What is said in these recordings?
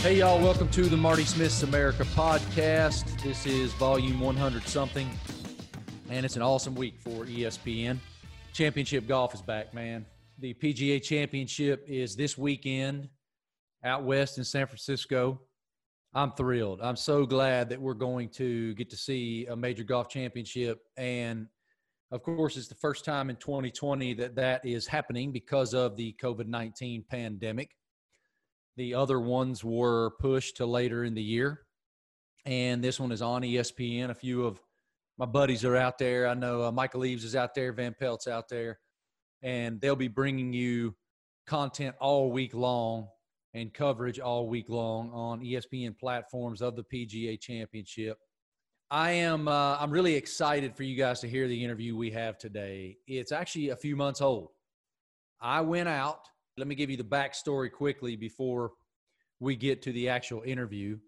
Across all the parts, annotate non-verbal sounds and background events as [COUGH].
Hey, y'all, welcome to the Marty Smith's America podcast. This is volume 100 something, and it's an awesome week for ESPN. Championship golf is back, man. The PGA Championship is this weekend out west in San Francisco. I'm thrilled. I'm so glad that we're going to get to see a major golf championship. And of course, it's the first time in 2020 that that is happening because of the COVID 19 pandemic. The other ones were pushed to later in the year. And this one is on ESPN. A few of my buddies are out there. I know uh, Michael Eaves is out there, Van Pelt's out there, and they'll be bringing you content all week long and coverage all week long on ESPN platforms of the PGA Championship. I am uh, I'm really excited for you guys to hear the interview we have today. It's actually a few months old. I went out let me give you the backstory quickly before we get to the actual interview.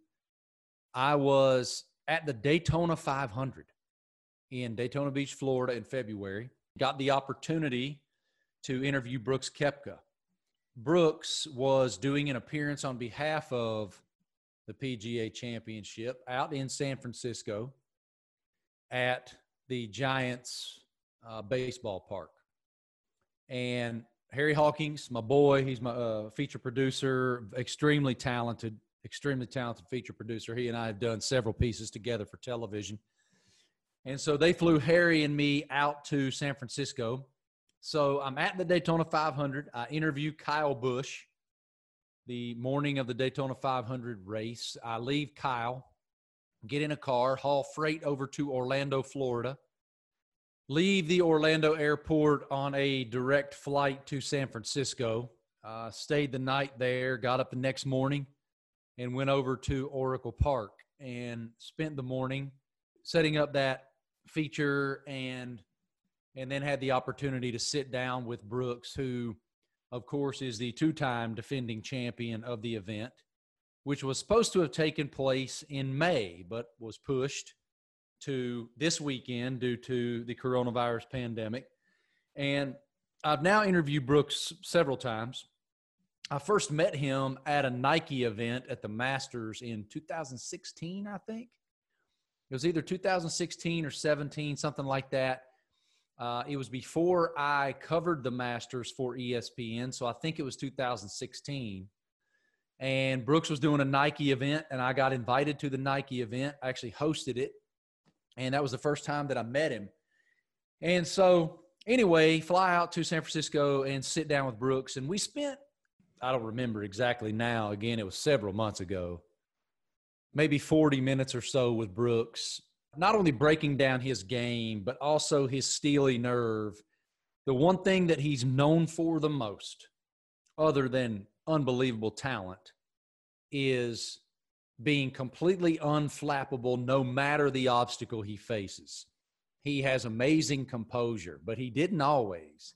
I was at the Daytona 500 in Daytona Beach, Florida in February. Got the opportunity to interview Brooks Koepka. Brooks was doing an appearance on behalf of the PGA Championship out in San Francisco at the Giants uh, baseball park. And Harry Hawkins, my boy. He's my uh, feature producer, extremely talented, extremely talented feature producer. He and I have done several pieces together for television. And so they flew Harry and me out to San Francisco. So I'm at the Daytona 500. I interview Kyle Busch the morning of the Daytona 500 race. I leave Kyle, get in a car, haul freight over to Orlando, Florida leave the Orlando airport on a direct flight to San Francisco. Uh, stayed the night there, got up the next morning, and went over to Oracle Park and spent the morning setting up that feature and and then had the opportunity to sit down with Brooks, who, of course, is the two-time defending champion of the event, which was supposed to have taken place in May, but was pushed to this weekend due to the coronavirus pandemic. And I've now interviewed Brooks several times. I first met him at a Nike event at the Masters in 2016, I think. It was either 2016 or 17, something like that. Uh, it was before I covered the Masters for ESPN, so I think it was 2016. And Brooks was doing a Nike event, and I got invited to the Nike event. I actually hosted it and that was the first time that I met him. And so, anyway, fly out to San Francisco and sit down with Brooks, and we spent I don't remember exactly now. Again, it was several months ago. Maybe 40 minutes or so with Brooks, not only breaking down his game, but also his steely nerve. The one thing that he's known for the most, other than unbelievable talent, is being completely unflappable no matter the obstacle he faces. He has amazing composure, but he didn't always.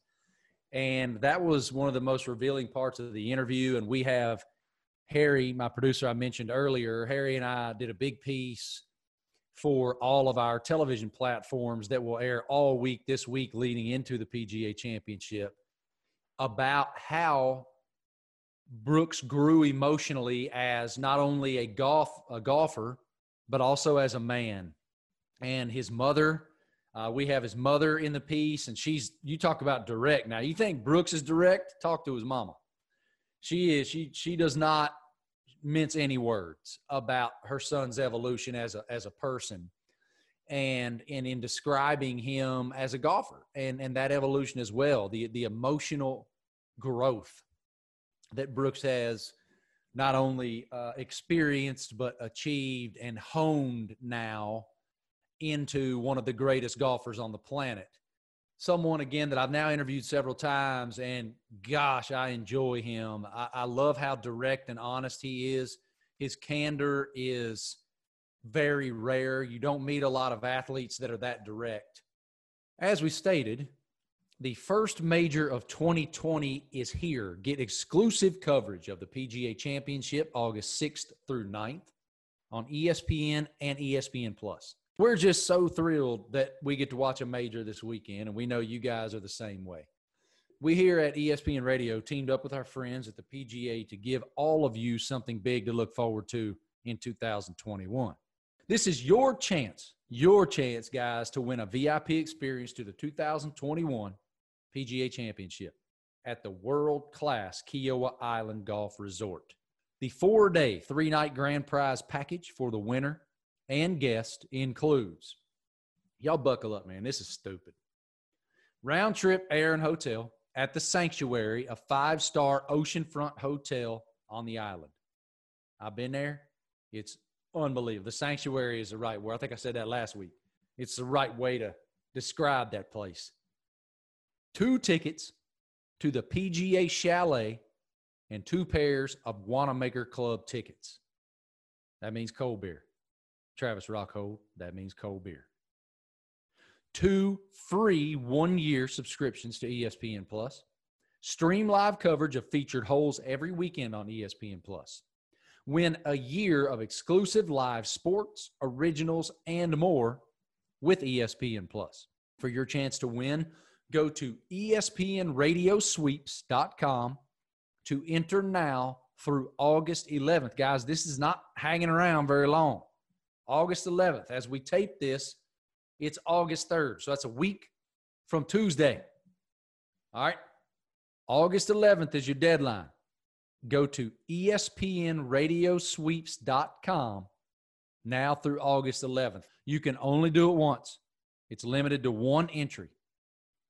And that was one of the most revealing parts of the interview. And we have Harry, my producer I mentioned earlier. Harry and I did a big piece for all of our television platforms that will air all week this week leading into the PGA Championship about how Brooks grew emotionally as not only a golf a golfer, but also as a man. And his mother, uh, we have his mother in the piece, and she's you talk about direct. Now you think Brooks is direct? Talk to his mama. She is. She she does not mince any words about her son's evolution as a as a person and and in describing him as a golfer and and that evolution as well the the emotional growth that Brooks has not only uh, experienced but achieved and honed now into one of the greatest golfers on the planet. Someone again that I've now interviewed several times, and gosh, I enjoy him. I, I love how direct and honest he is. His candor is very rare. You don't meet a lot of athletes that are that direct. As we stated, the first major of 2020 is here. Get exclusive coverage of the PGA Championship August 6th through 9th on ESPN and ESPN Plus. We're just so thrilled that we get to watch a major this weekend, and we know you guys are the same way. we here at ESPN Radio teamed up with our friends at the PGA to give all of you something big to look forward to in 2021. This is your chance, your chance, guys, to win a VIP experience to the 2021 PGA Championship at the world class Kiawah Island Golf Resort. The four day, three night grand prize package for the winner and guest includes y'all buckle up, man. This is stupid. Round trip air and hotel at the sanctuary, a five star oceanfront hotel on the island. I've been there. It's unbelievable. The sanctuary is the right word. I think I said that last week. It's the right way to describe that place. Two tickets to the PGA Chalet and two pairs of Wanamaker Club tickets. That means cold beer. Travis Rockhold, that means cold beer. Two free one year subscriptions to ESPN Plus. Stream live coverage of featured holes every weekend on ESPN Plus. Win a year of exclusive live sports, originals, and more with ESPN Plus. For your chance to win, go to espnradiosweeps.com to enter now through August 11th. Guys, this is not hanging around very long. August 11th. As we tape this, it's August 3rd. So that's a week from Tuesday. All right. August 11th is your deadline go to espnradiosweeps.com now through August 11th. You can only do it once. It's limited to one entry.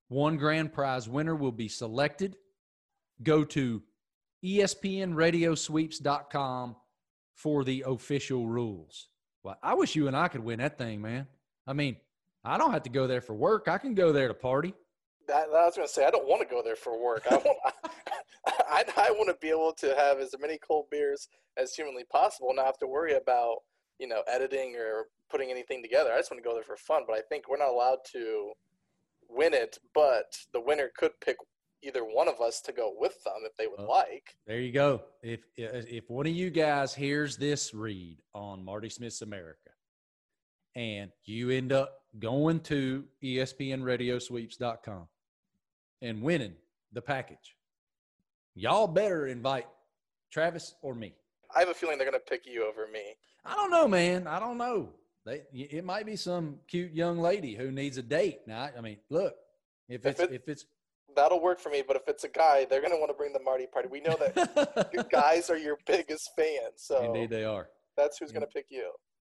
One grand prize winner will be selected. Go to espnradiosweeps.com for the official rules. Well, I wish you and I could win that thing, man. I mean, I don't have to go there for work. I can go there to party. That, I was going to say I don't want to go there for work. I want [LAUGHS] I, I want to be able to have as many cold beers as humanly possible, and not have to worry about you know editing or putting anything together. I just want to go there for fun. But I think we're not allowed to win it. But the winner could pick either one of us to go with them if they would oh, like. There you go. If if one of you guys hears this read on Marty Smith's America, and you end up going to ESPNRadiosweeps.com and winning the package, y'all better invite Travis or me. I have a feeling they're going to pick you over me. I don't know, man. I don't know. They, it might be some cute young lady who needs a date. Now, I mean, look, if it's if, it, if it's that'll work for me. But if it's a guy, they're going to want to bring the Marty party. We know that [LAUGHS] guys are your biggest fans. So indeed, they are. That's who's going to pick you.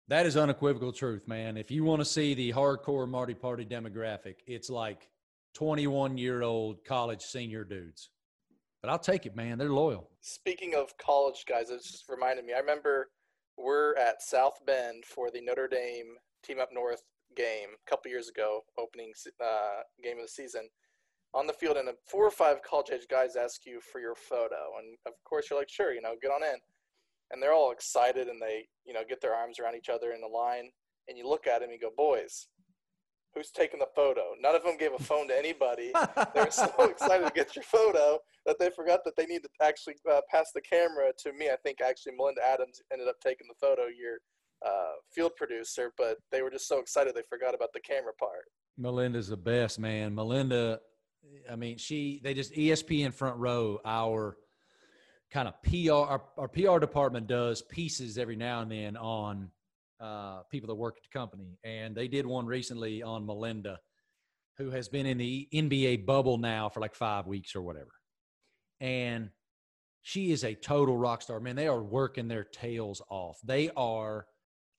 That is unequivocal truth, man. If you want to see the hardcore Marty Party demographic, it's like 21 year old college senior dudes. But I'll take it, man. They're loyal. Speaking of college guys, it just reminded me. I remember we're at South Bend for the Notre Dame Team Up North game a couple years ago, opening uh, game of the season. On the field, and four or five college age guys ask you for your photo, and of course you're like, sure, you know, get on in. And they're all excited, and they, you know, get their arms around each other in the line, and you look at them, and you go, boys, who's taking the photo. None of them gave a phone to anybody. they were so [LAUGHS] excited to get your photo that they forgot that they need to actually uh, pass the camera to me. I think actually Melinda Adams ended up taking the photo, your uh, field producer, but they were just so excited they forgot about the camera part. Melinda's the best, man. Melinda, I mean, she, they just, ESPN front row, our kind of PR, our, our PR department does pieces every now and then on uh, people that work at the company, and they did one recently on Melinda, who has been in the NBA bubble now for like five weeks or whatever, and she is a total rock star. Man, they are working their tails off. They are.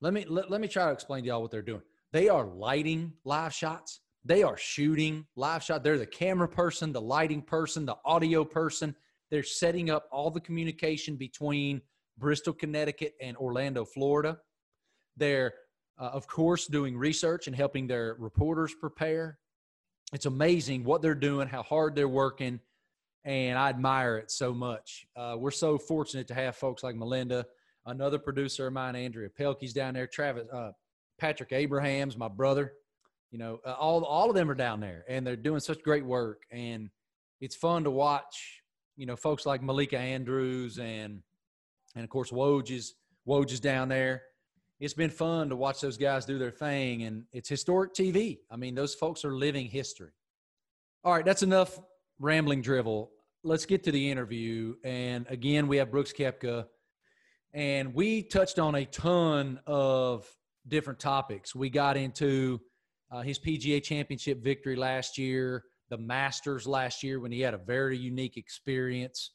Let me let, let me try to explain to y'all what they're doing. They are lighting live shots. They are shooting live shot. They're the camera person, the lighting person, the audio person. They're setting up all the communication between Bristol, Connecticut, and Orlando, Florida. They're, uh, of course, doing research and helping their reporters prepare. It's amazing what they're doing, how hard they're working, and I admire it so much. Uh, we're so fortunate to have folks like Melinda, another producer of mine, Andrea Pelkey's down there, Travis, uh, Patrick Abrahams, my brother. You know, uh, all all of them are down there, and they're doing such great work. And it's fun to watch. You know, folks like Malika Andrews and and of course Woj is Woj is down there it's been fun to watch those guys do their thing, and it's historic TV. I mean, those folks are living history. All right, that's enough rambling drivel. Let's get to the interview. And again, we have Brooks Koepka, and we touched on a ton of different topics. We got into uh, his PGA Championship victory last year, the Masters last year when he had a very unique experience,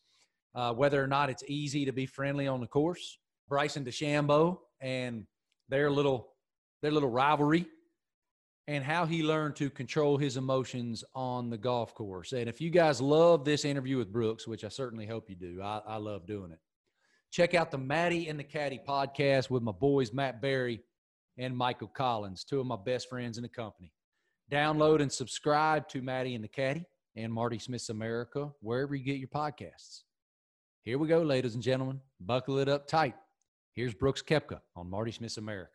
uh, whether or not it's easy to be friendly on the course. Bryson DeChambeau and their little their little rivalry and how he learned to control his emotions on the golf course. And if you guys love this interview with Brooks, which I certainly hope you do, I, I love doing it. Check out the Maddie and the Caddy podcast with my boys Matt Barrie and Michael Collins, two of my best friends in the company. Download and subscribe to Maddie and the Caddy and Marty Smith's America wherever you get your podcasts. Here we go, ladies and gentlemen. Buckle it up tight. Here's Brooks Koepka on Marty Smith's America.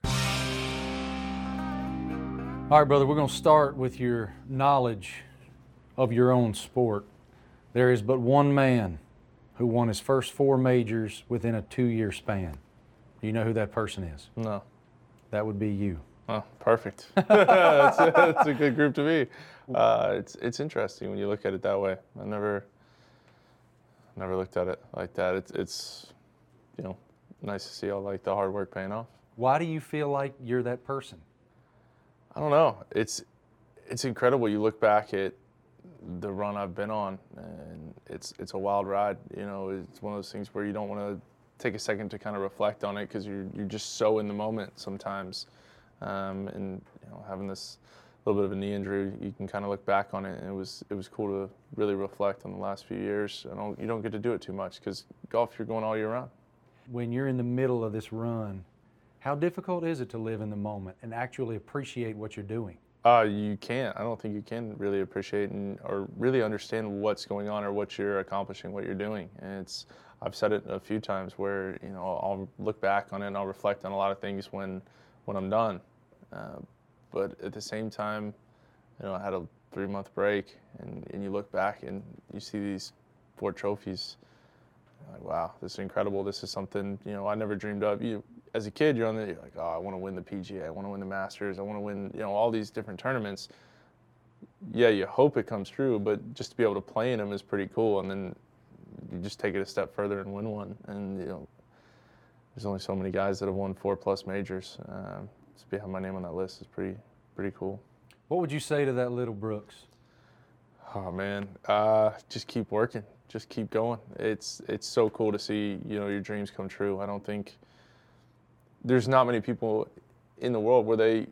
All right, brother, we're going to start with your knowledge of your own sport. There is but one man who won his first four majors within a two year span. Do you know who that person is? No. That would be you. Oh, perfect. [LAUGHS] [LAUGHS] that's, a, that's, a, good group to be. Uh, it's it's interesting when you look at it that way. I never never looked at it like that. It's it's you know nice to see all like the hard work paying off. Why do you feel like you're that person? I don't know. It's it's incredible. You look back at the run I've been on, and it's it's a wild ride. You know, it's one of those things where you don't want to take a second to kind of reflect on it because you're you're just so in the moment sometimes. Um, and you know, having this little bit of a knee injury, you can kind of look back on it, and it was it was cool to really reflect on the last few years. I don't you don't get to do it too much because golf you're going all year round. When you're in the middle of this run, how difficult is it to live in the moment and actually appreciate what you're doing? Uh, you can't. I don't think you can really appreciate and, or really understand what's going on or what you're accomplishing, what you're doing. And it's I've said it a few times where you know I'll look back on it and I'll reflect on a lot of things when when I'm done. Uh, but at the same time, you know, I had a three month break, and, and you look back and you see these four trophies. Like, wow, this is incredible. This is something you know I never dreamed of. You as a kid, you're on the you're like, oh, I want to win the PGA, I want to win the Masters, I want to win, you know, all these different tournaments. Yeah, you hope it comes true, but just to be able to play in them is pretty cool. And then you just take it a step further and win one. And you know, there's only so many guys that have won four plus majors. Um, to be have my name on that list is pretty pretty cool. What would you say to that little Brooks? Oh man, uh, just keep working, just keep going. It's it's so cool to see you know your dreams come true. I don't think there's not many people in the world where they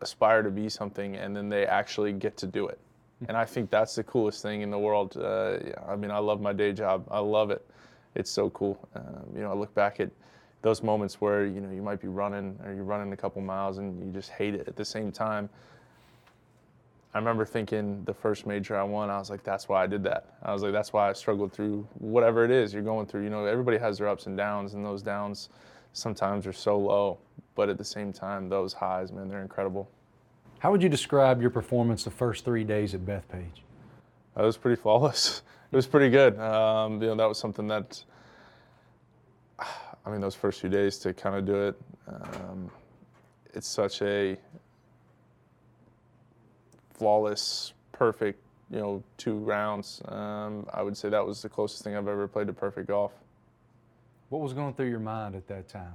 aspire to be something and then they actually get to do it. And I think that's the coolest thing in the world. Uh, I mean, I love my day job. I love it. It's so cool. Um, you know, I look back at those moments where you know you might be running or you're running a couple miles and you just hate it at the same time. I remember thinking the first major I won, I was like, that's why I did that. I was like, that's why I struggled through whatever it is you're going through. You know, everybody has their ups and downs, and those downs sometimes are so low, but at the same time, those highs, man, they're incredible. How would you describe your performance the first three days at Bethpage? It was pretty [LAUGHS] flawless. It was pretty good. Um, you know, that was something that, [SIGHS] I mean, those first few days to kind of do it, um, it's such a flawless, perfect, you know, two rounds. Um, I would say that was the closest thing I've ever played to perfect golf. What was going through your mind at that time?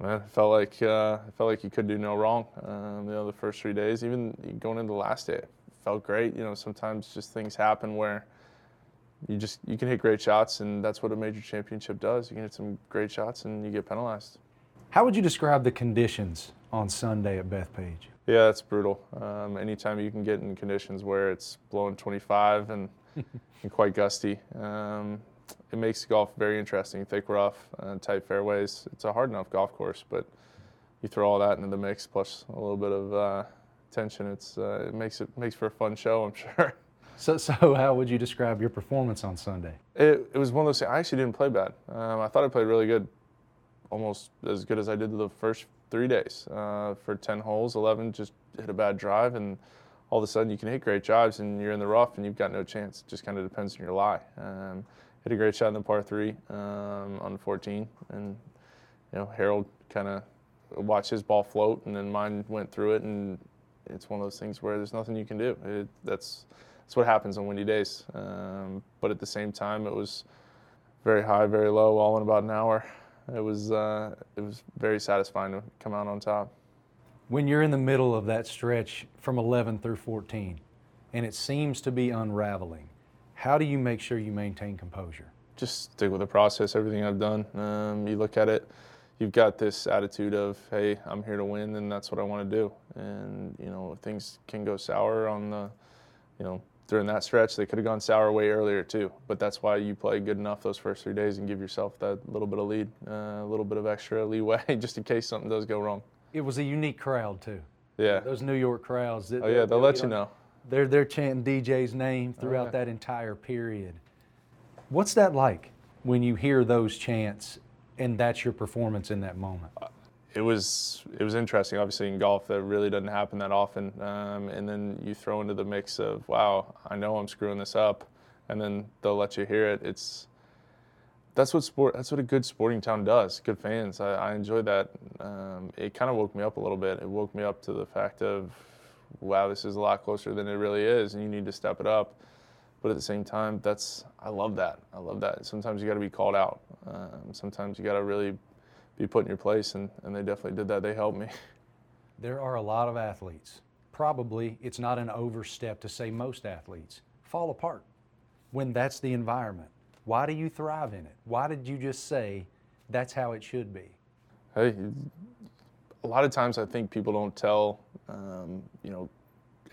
Man, it felt like uh, it felt like you could do no wrong. Um, you know, the first three days, even going into the last day, felt great. You know, sometimes just things happen where you just you can hit great shots, and that's what a major championship does. You can hit some great shots, and you get penalized. How would you describe the conditions on Sunday at Bethpage? Yeah, that's brutal. Um, anytime you can get in conditions where it's blowing 25 and, [LAUGHS] and quite gusty, um, it makes golf very interesting. Thick rough, uh, tight fairways. It's a hard enough golf course, but you throw all that into the mix plus a little bit of uh, tension. It's uh, it makes it makes for a fun show, I'm [LAUGHS] sure. So, so how would you describe your performance on Sunday? It, it was one of those. Things, I actually didn't play bad. Um, I thought I played really good, almost as good as I did the first three days. Uh, for 10 holes, 11 just hit a bad drive, and all of a sudden you can hit great drives, and you're in the rough, and you've got no chance. It just kind of depends on your lie. Um, hit a great shot in the par three um, on 14, and you know Harold kind of watched his ball float, and then mine went through it, and it's one of those things where there's nothing you can do. It, that's that's what happens on windy days. Um, but at the same time, it was very high, very low, all in about an hour. It was uh, it was very satisfying to come out on top. When you're in the middle of that stretch from 11 through 14, and it seems to be unraveling, how do you make sure you maintain composure? Just stick with the process. Everything I've done, um, you look at it. You've got this attitude of, "Hey, I'm here to win, and that's what I want to do." And you know, things can go sour on the, you know, during that stretch. They could have gone sour way earlier too, but that's why you play good enough those first three days and give yourself that little bit of lead, uh, a little bit of extra leeway, [LAUGHS] just in case something does go wrong. It was a unique crowd too. Yeah. Those New York crowds. Oh yeah, they'll let you know. They're they're chanting DJ's name throughout yeah. that entire period. What's that like when you hear those chants and that's your performance in that moment? It was it was interesting. Obviously, in golf, that really doesn't happen that often. Um, and then you throw into the mix of, wow, I know I'm screwing this up, and then they'll let you hear it. It's that's what sport. That's what a good sporting town does. Good fans. I, I enjoy that. Um, it kind of woke me up a little bit. It woke me up to the fact of, wow, this is a lot closer than it really is, and you need to step it up. But at the same time, that's I love that. I love that. Sometimes you got to be called out. Um, sometimes you got to really be put in your place, and, and they definitely did that. They helped me. [LAUGHS] There are a lot of athletes. Probably it's not an overstep to say most athletes fall apart when that's the environment. Why do you thrive in it? Why did you just say that's how it should be? Hey, a lot of times I think people don't tell, um, you know,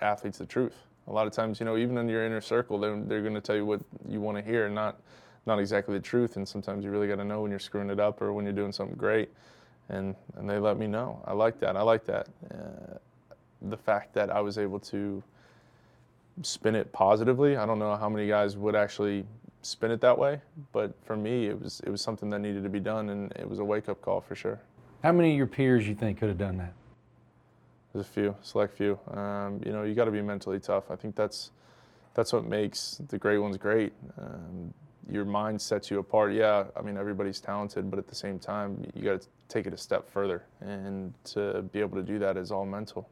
athletes the truth. A lot of times, you know, even in your inner circle, they're, they're going to tell you what you want to hear, and not not exactly the truth. And sometimes you really got to know when you're screwing it up or when you're doing something great. And and they let me know. I like that. I like that. Uh, the fact that I was able to spin it positively. I don't know how many guys would actually spin it that way, but for me, it was it was something that needed to be done, and it was a wake up call for sure. How many of your peers you think could have done that? There's a few, select few. Um, you know, you got to be mentally tough. I think that's that's what makes the great ones great. Um, your mind sets you apart. Yeah, I mean everybody's talented, but at the same time, you got to take it a step further, and to be able to do that is all mental.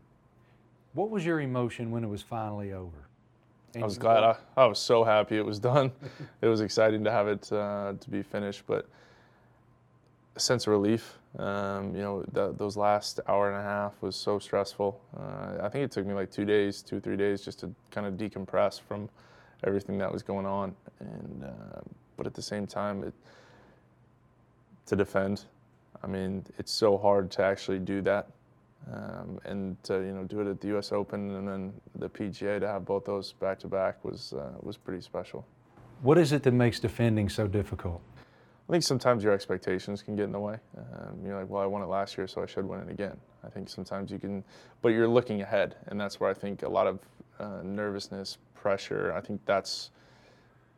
What was your emotion when it was finally over? And I was glad. I, I was so happy it was done. [LAUGHS] it was exciting to have it uh, to be finished, but a sense of relief. Um, you know, the, those last hour and a half was so stressful. Uh, I think it took me like two days, two three days, just to kind of decompress from everything that was going on. And uh, but at the same time, it, to defend, I mean, it's so hard to actually do that. Um, and to you know do it at the U.S. Open and then the PGA to have both those back to back was uh, was pretty special. What is it that makes defending so difficult? I think sometimes your expectations can get in the way. Um, you're like, well, I won it last year, so I should win it again. I think sometimes you can, but you're looking ahead, and that's where I think a lot of uh, nervousness, pressure. I think that's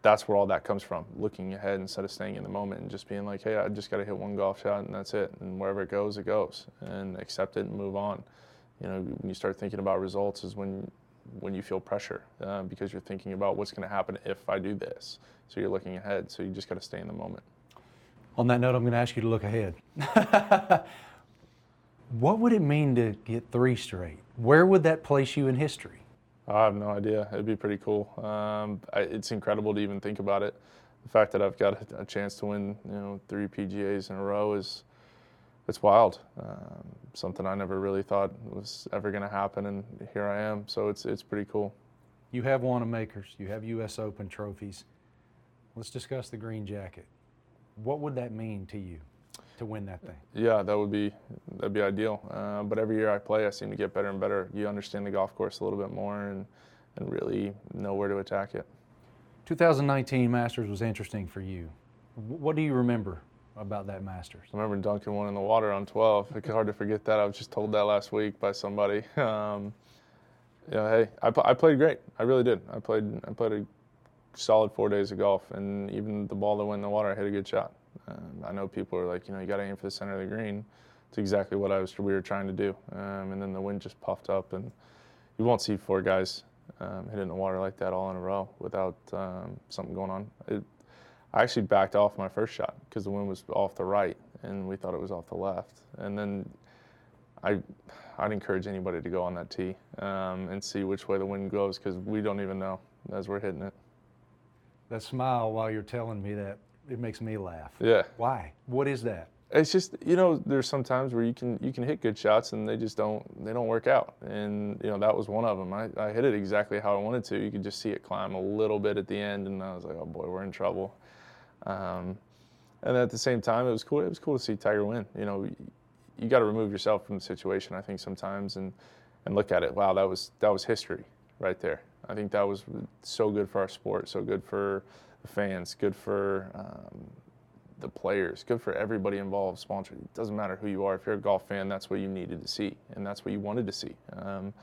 that's where all that comes from. Looking ahead instead of staying in the moment and just being like, hey, I just got to hit one golf shot and that's it. And wherever it goes, it goes. And accept it and move on. You know, when you start thinking about results is when when you feel pressure uh, because you're thinking about what's going to happen if I do this. So you're looking ahead. So you just got to stay in the moment. On that note, I'm going to ask you to look ahead. [LAUGHS] what would it mean to get three straight? Where would that place you in history? I have no idea. It'd be pretty cool. Um, I, it's incredible to even think about it. The fact that I've got a, a, chance to win, you know, three PGAs in a row is it's wild. Um, something I never really thought was ever going to happen, and here I am. So it's it's pretty cool. You have Wanamakers. You have U.S. Open trophies. Let's discuss the green jacket. What would that mean to you? To win that thing. Yeah, that would be that'd be ideal. Uh, but every year I play, I seem to get better and better. You understand the golf course a little bit more and and really know where to attack it. 2019 Masters was interesting for you. What do you remember about that Masters? I remember dunking one in the water on 12. It's hard to forget that. I was just told that last week by somebody. [LAUGHS] Um, you know, hey, I, I played great. I really did. I played I played a solid four days of golf, and even the ball that went in the water, I hit a good shot. Um, I know people are like, you know, you got to aim for the center of the green. It's exactly what I was we were trying to do. Um, and then the wind just puffed up, and you won't see four guys um, hitting the water like that all in a row without um, something going on. It, I actually backed off my first shot because the wind was off the right, and we thought it was off the left. And then I, I'd encourage anybody to go on that tee um, and see which way the wind goes because we don't even know. as we're hitting it. That smile while you're telling me that it makes me laugh. Yeah. Why? What is that? It's just you know there's some times where you can you can hit good shots and they just don't they don't work out and you know that was one of them. I, I hit it exactly how I wanted to. You could just see it climb a little bit at the end and I was like oh boy we're in trouble. Um, and at the same time it was cool it was cool to see Tiger win. You know you got to remove yourself from the situation I think sometimes and and look at it. Wow that was that was history right there. I think that was so good for our sport, so good for fans, good for um, the players, good for everybody involved, sponsored. It doesn't matter who you are. If you're a golf fan, that's what you needed to see, and that's what you wanted to see. Um,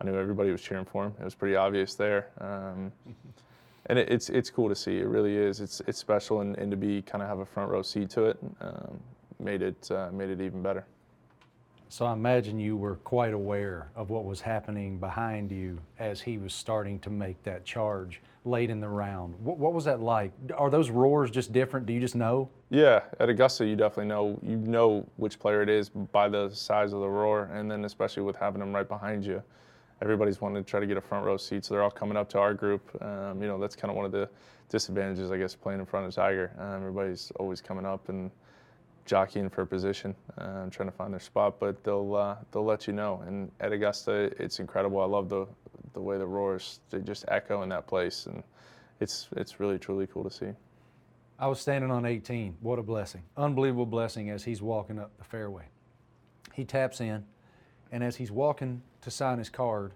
I knew everybody was cheering for him. It was pretty obvious there. Um, [LAUGHS] and it, it's it's cool to see. It really is. It's it's special, and, and to be kind of have a front row seat to it um, made it uh, made it even better. So I imagine you were quite aware of what was happening behind you as he was starting to make that charge late in the round. What, what, was that like? Are those roars just different? Do you just know? Yeah, at Augusta, you definitely know you know which player it is by the size of the roar, and then especially with having them right behind you, everybody's wanting to try to get a front row seat, so they're all coming up to our group. Um, you know, that's kind of one of the disadvantages, I guess, playing in front of Tiger. Um, everybody's always coming up and jockeying for position, uh, trying to find their spot, but they'll uh, they'll let you know. And at Augusta, it's incredible. I love the the way the roars they just echo in that place, and it's it's really truly cool to see. I was standing on 18. What a blessing! Unbelievable blessing as he's walking up the fairway. He taps in, and as he's walking to sign his card,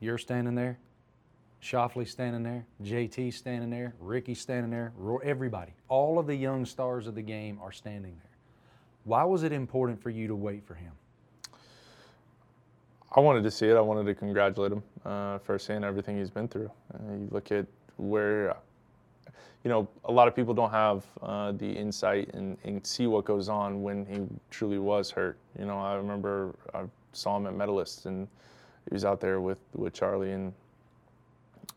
you're standing there. Schauffele standing there, JT standing there, Rickie standing there, everybody. All of the young stars of the game are standing there. Why was it important for you to wait for him? I wanted to see it. I wanted to congratulate him uh, for seeing everything he's been through. Uh, you look at where, you know, a lot of people don't have uh, the insight and, and, see what goes on when he truly was hurt. You know, I remember I saw him at Medalist and he was out there with, with Charlie and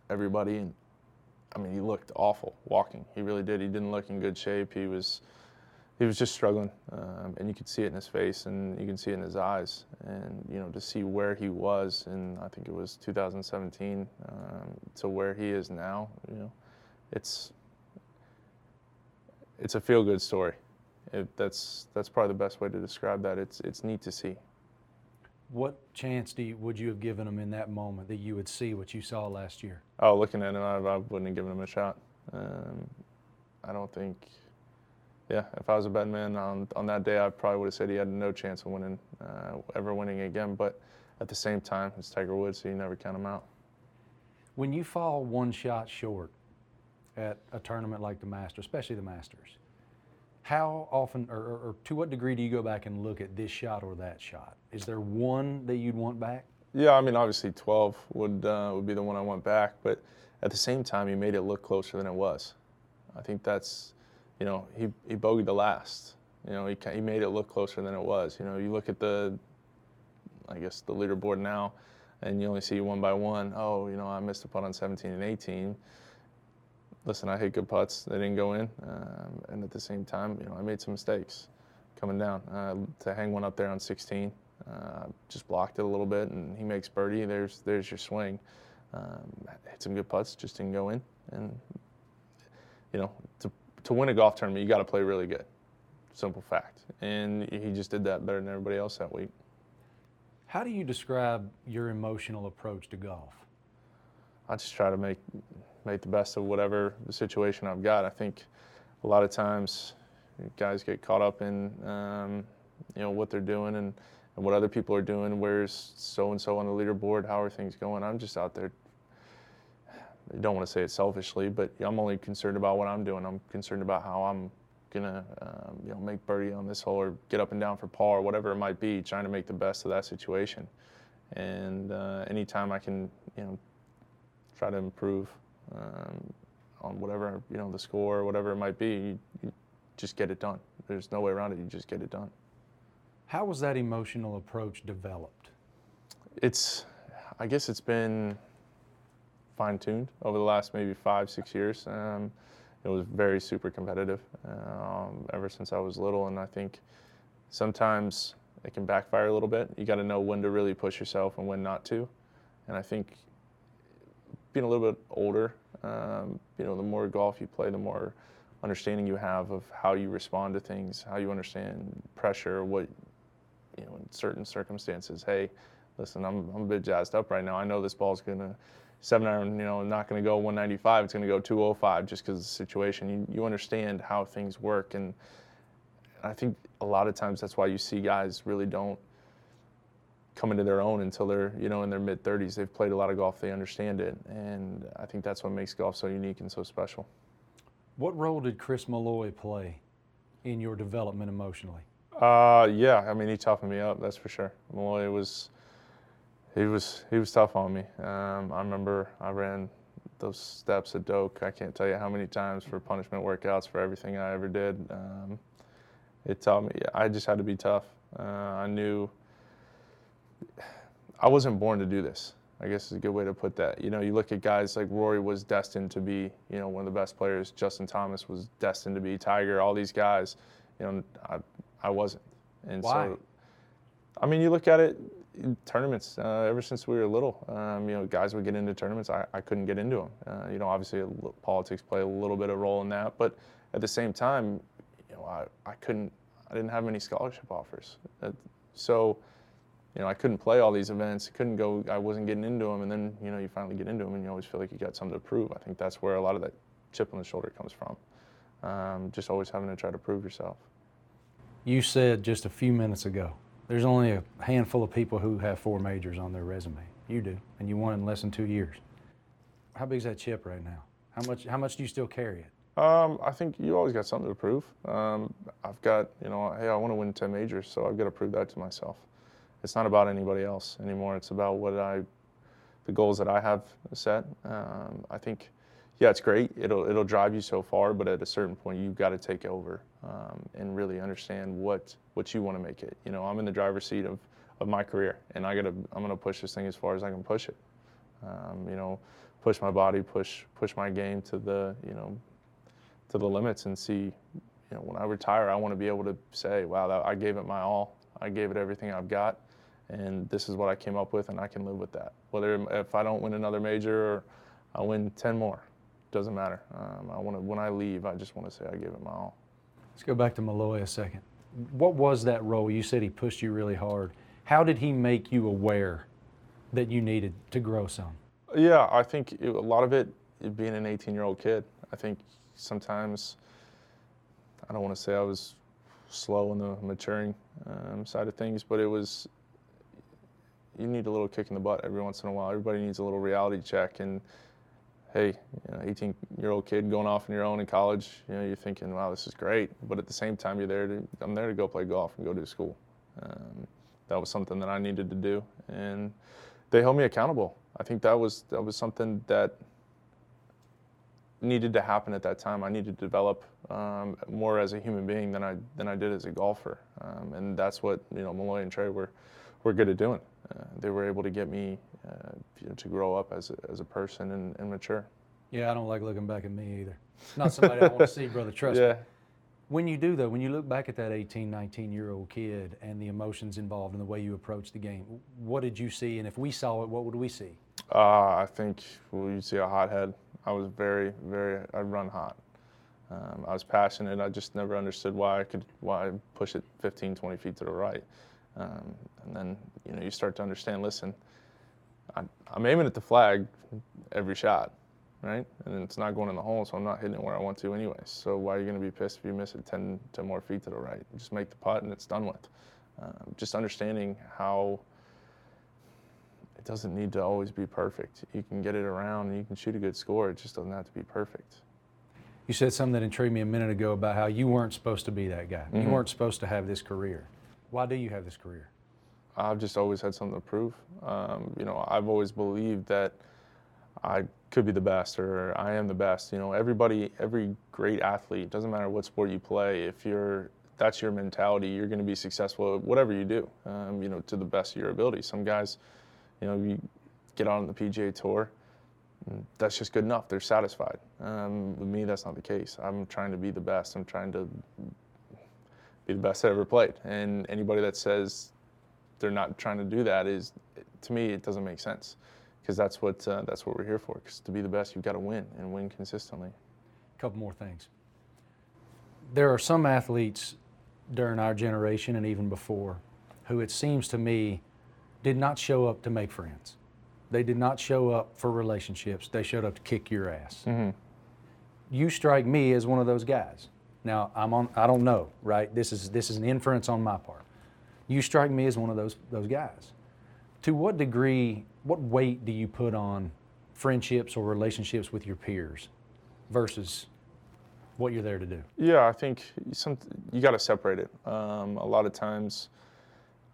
everybody. And I mean, he looked awful walking. He really did. He didn't look in good shape. He was he was just struggling, um, and you could see it in his face, and you can see it in his eyes. And you know, to see where he was, and I think it was 2017, um, to where he is now, you know, it's it's a feel good story. It, that's that's probably the best way to describe that. It's it's neat to see. What chance do you, would you have given him in that moment that you would see what you saw last year? Oh, looking at him, I, I wouldn't have given him a shot. Um, I don't think. Yeah, if I was a betting man on, on that day, I probably would have said he had no chance of winning, uh, ever winning again. But at the same time, it's Tiger Woods, so you never count him out. When you fall one shot short at a tournament like the Masters, especially the Masters, how often or, or, or, to what degree do you go back and look at this shot or that shot? Is there one that you'd want back? Yeah, I mean, obviously 12 would uh, would be the one I want back, but at the same time, he made it look closer than it was. I think that's, you know, he he bogeyed the last. You know, he he made it look closer than it was. You know, you look at the, I guess the leaderboard now, and you only see one by one. Oh, you know, I missed a putt on 17 and 18 listen, I hit good putts. They didn't go in, um, and at the same time, you know, I made some mistakes coming down. Uh, to hang one up there on 16, uh, just blocked it a little bit, and he makes birdie. There's there's your swing. Um, hit some good putts, just didn't go in, and you know, to to win a golf tournament, you got to play really good. Simple fact, and he just did that better than everybody else that week. How do you describe your emotional approach to golf? I just try to make make the best of whatever the situation I've got. I think a lot of times guys get caught up in um, you know what they're doing and, and what other people are doing. Where's so and so on the leaderboard? How are things going? I'm just out there. I don't want to say it selfishly, but I'm only concerned about what I'm doing. I'm concerned about how I'm gonna um, you know make birdie on this hole or get up and down for par or whatever it might be. Trying to make the best of that situation. And uh, anytime I can you know try to improve um, on whatever you know the score, or whatever it might be. You, you just get it done. There's no way around it. You just get it done. How was that emotional approach developed? It's, I guess it's been fine tuned over the last maybe five, six years. Um, it was very super competitive um, ever since I was little, and I think sometimes it can backfire a little bit. You got to know when to really push yourself and when not to. And I think being a little bit older, um, you know, the more golf you play, the more understanding you have of how you respond to things, how you understand pressure, what, you know, in certain circumstances. Hey, listen, I'm, I'm a bit jazzed up right now. I know this ball's going to, seven iron, you know, not going to go 195. It's going to go 205 just because of the situation. You, you understand how things work. And I think a lot of times that's why you see guys really don't come into their own until they're, you know, in their mid 30s. They've played a lot of golf, they understand it. And I think that's what makes golf so unique and so special. What role did Chris Malloy play in your development emotionally? Uh, yeah, I mean, he toughened me up, that's for sure. Malloy was he was he was tough on me. Um, I remember I ran those steps at Doak. I can't tell you how many times for punishment workouts for everything I ever did. Um, it taught me I just had to be tough. Uh, I knew I wasn't born to do this. I guess is a good way to put that. You know, you look at guys like Rory was destined to be, you know, one of the best players. Justin Thomas was destined to be Tiger. All these guys, you know, I, I wasn't. And Why? so, I mean, you look at it tournaments uh, ever since we were little. Um, you know, guys would get into tournaments. I, I couldn't get into them. Uh, you know, obviously politics play a little bit of role in that, but at the same time, you know, I, I couldn't. I didn't have any scholarship offers, uh, so you know, I couldn't play all these events. Couldn't go. I wasn't getting into them, and then you know, you finally get into them, and you always feel like you got something to prove. I think that's where a lot of that chip on the shoulder comes from. Um, just always having to try to prove yourself. You said just a few minutes ago there's only a handful of people who have four majors on their resume. You do, and you won in less than two years. How big is that chip right now? How much? How much do you still carry it? Um, I think you always got something to prove. Um, I've got, you know, hey, I want to win 10 majors, so I've got to prove that to myself. It's not about anybody else anymore. It's about what I, the goals that I have set. Um, I think yeah, it's great. It'll it'll drive you so far, but at a certain point, you've got to take over um, and really understand what what you want to make it. You know, I'm in the driver's seat of, of my career, and I gotta I'm gonna push this thing as far as I can push it. Um, you know, push my body, push push my game to the you know to the limits, and see. You know, when I retire, I want to be able to say, "Wow, that, I gave it my all. I gave it everything I've got, and this is what I came up with, and I can live with that. Whether if I don't win another major or I win 10 more, doesn't matter. Um, I want to when I leave, I just want to say I gave it my all. Let's go back to Malloy a second. What was that role? You said he pushed you really hard. How did he make you aware that you needed to grow some? Yeah, I think it, a lot of it, being an 18-year-old kid. I think sometimes I don't want to say I was slow in the maturing um, side of things, but it was you need a little kick in the butt every once in a while. Everybody needs a little reality check, and hey, you know, 18 year old kid going off on your own in college, you know, you're thinking, wow, this is great. But at the same time, you're there to, I'm there to go play golf and go to school. Um, that was something that I needed to do. And they held me accountable. I think that was, that was something that needed to happen at that time. I needed to develop um, more as a human being than I, than I did as a golfer. Um, and that's what, you know, Malloy and Trey were, were good at doing. Uh, they were able to get me uh, you know, to grow up as a, as a person and, and, mature. Yeah, I don't like looking back at me either. Not somebody I want to see, brother. Trust yeah. me. When you do though, when you look back at that 18, 19 year old kid and the emotions involved and the way you approach the game, what did you see? And if we saw it, what would we see? Uh, I think well, you'd see a hothead. I was very, very. I run hot. Um, I was passionate. I just never understood why I could why I push it 15, 20 feet to the right. Um, and then you know you start to understand. Listen, I, I'm aiming at the flag every shot, right? And it's not going in the hole, so I'm not hitting it where I want to anyway. So why are you going to be pissed if you miss it 10, 10 more feet to the right? Just make the putt and it's done with. Um, just understanding how it doesn't need to always be perfect. You can get it around and you can shoot a good score. It just doesn't have to be perfect. You said something that intrigued me a minute ago about how you weren't supposed to be that guy. Mm-hmm. You weren't supposed to have this career. Why do you have this career? I've just always had something to prove. Um, you know, I've always believed that I could be the best or I am the best. You know, everybody, every great athlete, doesn't matter what sport you play, if you're that's your mentality, you're going to be successful at whatever you do. Um, you know, to the best of your ability. Some guys, you know, you get on the PGA Tour, that's just good enough. They're satisfied. Um, with me, that's not the case. I'm trying to be the best. I'm trying to be the best I ever played. And anybody that says they're not trying to do that is, to me, it doesn't make sense. because that's what uh, that's what we're here for. Because to be the best, you've got to win and win consistently. A couple more things. There are some athletes during our generation and even before who it seems to me did not show up to make friends. They did not show up for relationships. They showed up to kick your ass. You strike me as one of those guys. Now I'm on. I don't know, right? This is this is an inference on my part. You strike me as one of those those guys. To what degree, what weight do you put on friendships or relationships with your peers versus what you're there to do? Yeah, I think some you got to separate it. Um, a lot of times,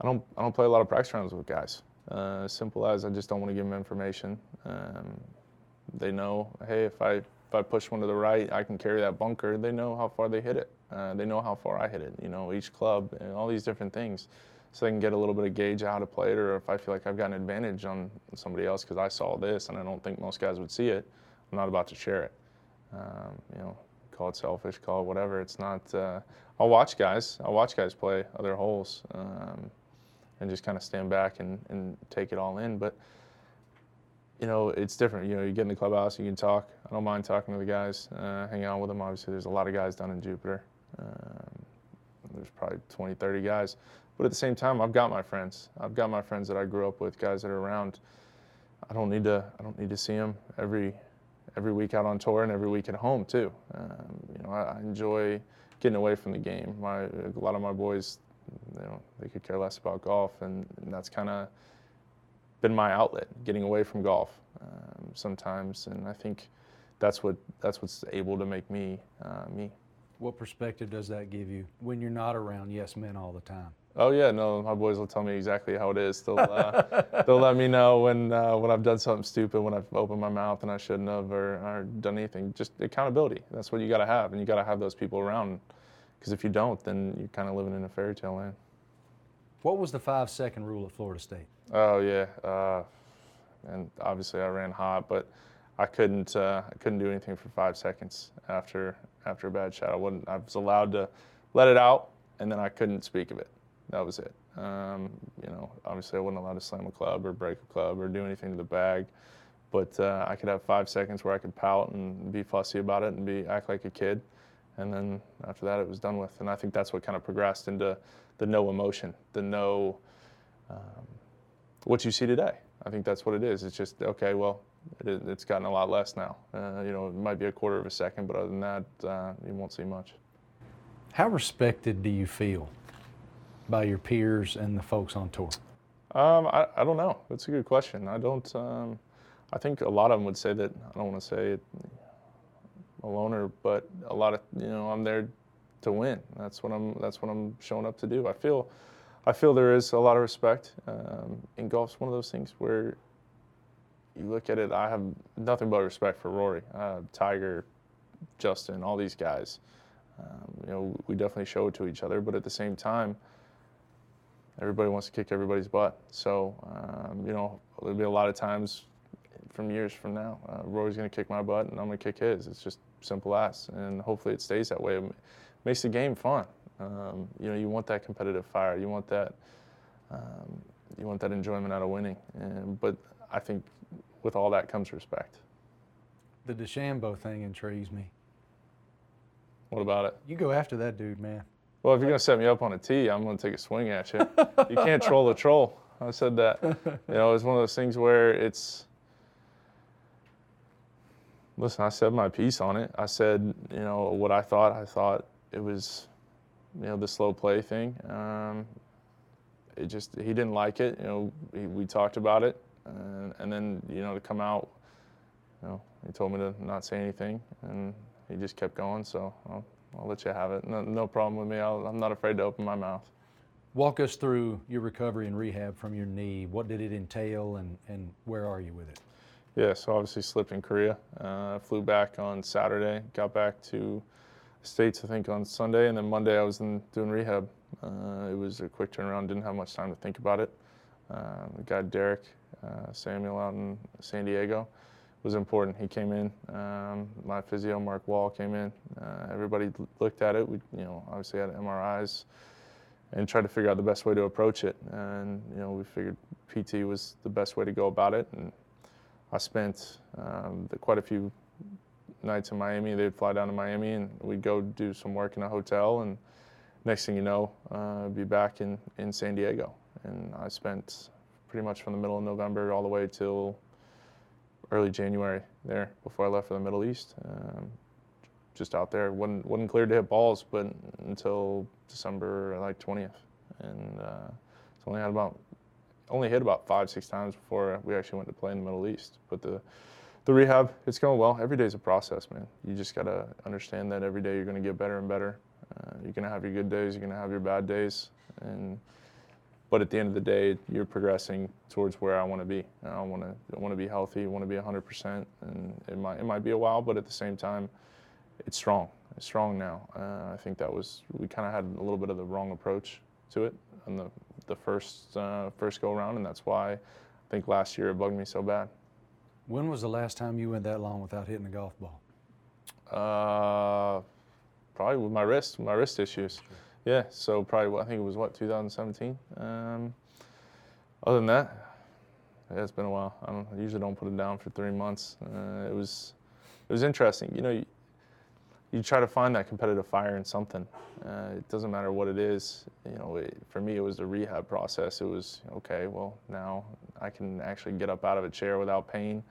I don't I don't play a lot of practice rounds with guys. Uh, simple as I just don't want to give them information. Um, they know, hey, if I if I push one to the right, I can carry that bunker. They know how far they hit it. Uh, they know how far I hit it. You know, each club and all these different things, so they can get a little bit of gauge out of how to play it, or if I feel like I've got an advantage on somebody else because I saw this and I don't think most guys would see it. I'm not about to share it. Um, you know, call it selfish, call it whatever. It's not. Uh, I'll watch guys. I'll watch guys play other holes, um, and just kind of stand back and, and take it all in. But you know, it's different. You know, you get in the clubhouse, you can talk. I don't mind talking to the guys, uh, hang out with them. Obviously, there's a lot of guys down in Jupiter. Um, there's probably 20, 30 guys. But at the same time, I've got my friends. I've got my friends that I grew up with, guys that are around. I don't need to. I don't need to see them every every week out on tour and every week at home too. Um, you know, I, I enjoy getting away from the game. My a lot of my boys, you know, they could care less about golf, and, and that's kind of been my outlet, getting away from golf um, sometimes. And I think that's what that's what's able to make me uh, me. What perspective does that give you when you're not around yes men all the time? Oh yeah, no, my boys will tell me exactly how it is. They'll uh, [LAUGHS] they'll let me know when uh, when I've done something stupid, when I've opened my mouth and I shouldn't have, or, or done anything. Just accountability. That's what you got to have, and you got to have those people around. Because if you don't, then you're kind of living in a fairy tale land. What was the five second rule at Florida State? Oh yeah, uh, and obviously I ran hot, but I couldn't uh, I couldn't do anything for five seconds after after a bad shot. I wouldn't. I was allowed to let it out, and then I couldn't speak of it. That was it. Um, you know, obviously I wasn't allowed to slam a club or break a club or do anything to the bag, but uh, I could have five seconds where I could pout and be fussy about it and be act like a kid, and then after that it was done with. And I think that's what kind of progressed into the no emotion, the no. Um, what you see today. I think that's what it is. It's just okay. Well, it, it's gotten a lot less now. Uh, you know, it might be a quarter of a second, but other than that, uh, you won't see much. How respected do you feel by your peers and the folks on tour? Um, I, I don't know. That's a good question. I don't. Um, I think a lot of them would say that. I don't want to say it a loner, but a lot of you know, I'm there to win. That's what I'm. That's what I'm showing up to do. I feel. I feel there is a lot of respect. Um, in golf's one of those things where you look at it. I have nothing but respect for Rory, uh, Tiger, Justin, all these guys. Um, you know, we definitely show it to each other, but at the same time, everybody wants to kick everybody's butt. So, um, you know, there'll be a lot of times from years from now, uh, Rory's going to kick my butt and I'm going to kick his. It's just simple as, and hopefully it stays that way. It makes the game fun. Um, you know, you want that competitive fire. You want that. Um, you want that enjoyment out of winning. And, but I think with all that comes respect. The DeChambeau thing intrigues me. What about it? You go after that dude, man. Well, if you're gonna set me up on a tee, I'm gonna take a swing at you. you can't troll a troll. I said that. [LAUGHS] You know, it's one of those things where it's. Listen, I said my piece on it. I said, you know, what I thought. I thought it was, you know, the slow play thing. Um, it just he didn't like it. You know, he, we talked about it, and, and then you know to come out, you know, he told me to not say anything, and he just kept going. So I'll, I'll let you have it. No, no problem with me. I'll, I'm not afraid to open my mouth. Walk us through your recovery and rehab from your knee. What did it entail, and, and where are you with it? Yeah, so obviously slipped in Korea. Uh, flew back on Saturday. Got back to States, I think, on Sunday, and then Monday I was in doing rehab. Uh, it was a quick turnaround. Didn't have much time to think about it. Um, the guy Derek uh, Samuel out in San Diego was important. He came in. Um, my physio Mark Wall came in. Uh, everybody looked at it. We, you know, obviously had MRIs and tried to figure out the best way to approach it. And you know, we figured PT was the best way to go about it. And I spent um, quite a few nights in Miami. They'd fly down to Miami, and we'd go do some work in a hotel. And next thing you know, uh, be back in in San Diego. And I spent pretty much from the middle of November all the way till early January there before I left for the Middle East. Um, just out there, wasn't wasn't cleared to hit balls, but until December like 20th, and uh, so only had about only hit about five six times before we actually went to play in the Middle East. But the the rehab, it's going well. Every day's a process, man. You just gotta understand that every day you're gonna get better and better. Uh, you're gonna have your good days, you're gonna have your bad days, and but at the end of the day, you're progressing towards where I want to be. I want to want to be healthy. Want to be 100%, and it might it might be a while, but at the same time, it's strong. It's strong now. Uh, I think that was we kind of had a little bit of the wrong approach to it in the the first uh, first go around, and that's why I think last year it bugged me so bad. When was the last time you went that long without hitting a golf ball? Uh, probably with my wrist, my wrist issues. Yeah, so probably I think it was what 2017. Um, other than that, yeah, it's been a while. I, don't, I usually don't put it down for three months. Uh, it was it was interesting. You know, you, try to find that competitive fire in something. Uh, it doesn't matter what it is. You know, it, for me, it was the rehab process. It was okay. Well, now I can actually get up out of a chair without pain.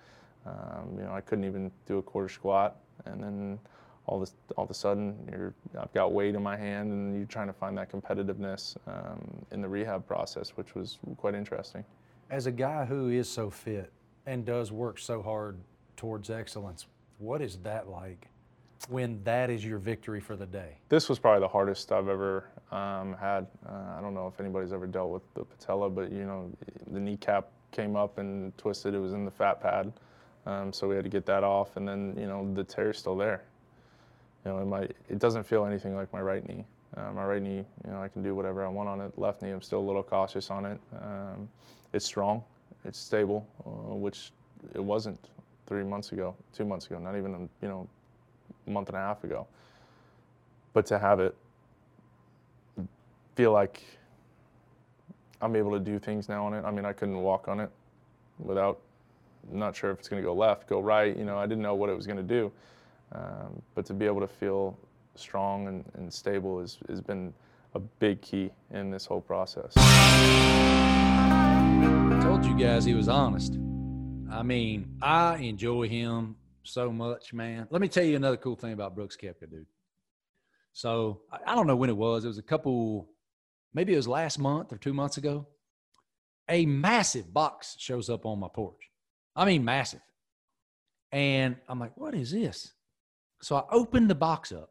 Um, you know, I couldn't even do a quarter squat, and then all this all of a sudden you're I've got weight in my hand and you're trying to find that competitiveness um, in the rehab process, which was quite interesting. As a guy who is so fit and does work so hard towards excellence, what is that like when that is your victory for the day? This was probably the hardest I've ever um, had. Uh, I don't know if anybody's ever dealt with the patella, but you know the kneecap came up and twisted. It was in the fat pad. Um, so we had to get that off, and then you know the tear's still there you know, it might it doesn't feel anything like my right knee. Uh, my right knee, you know, I can do whatever I want on it. Left knee, I'm still a little cautious on it. Um, it's strong, it's stable, uh, which it wasn't three months ago, two months ago, not even you know, a month and a half ago. But to have it feel like I'm able to do things now on it. I mean, I couldn't walk on it without. not sure if it's going to go left, go right. You know, I didn't know what it was going to do. Um, but to be able to feel strong and, and stable has, has been a big key in this whole process. I told you guys he was honest. I mean, I enjoy him so much, man. Let me tell you another cool thing about Brooks Koepka, dude. So I don't know when it was. It was a couple, maybe it was last month or two months ago. A massive box shows up on my porch. I mean, massive. And I'm like, what is this? So I opened the box up,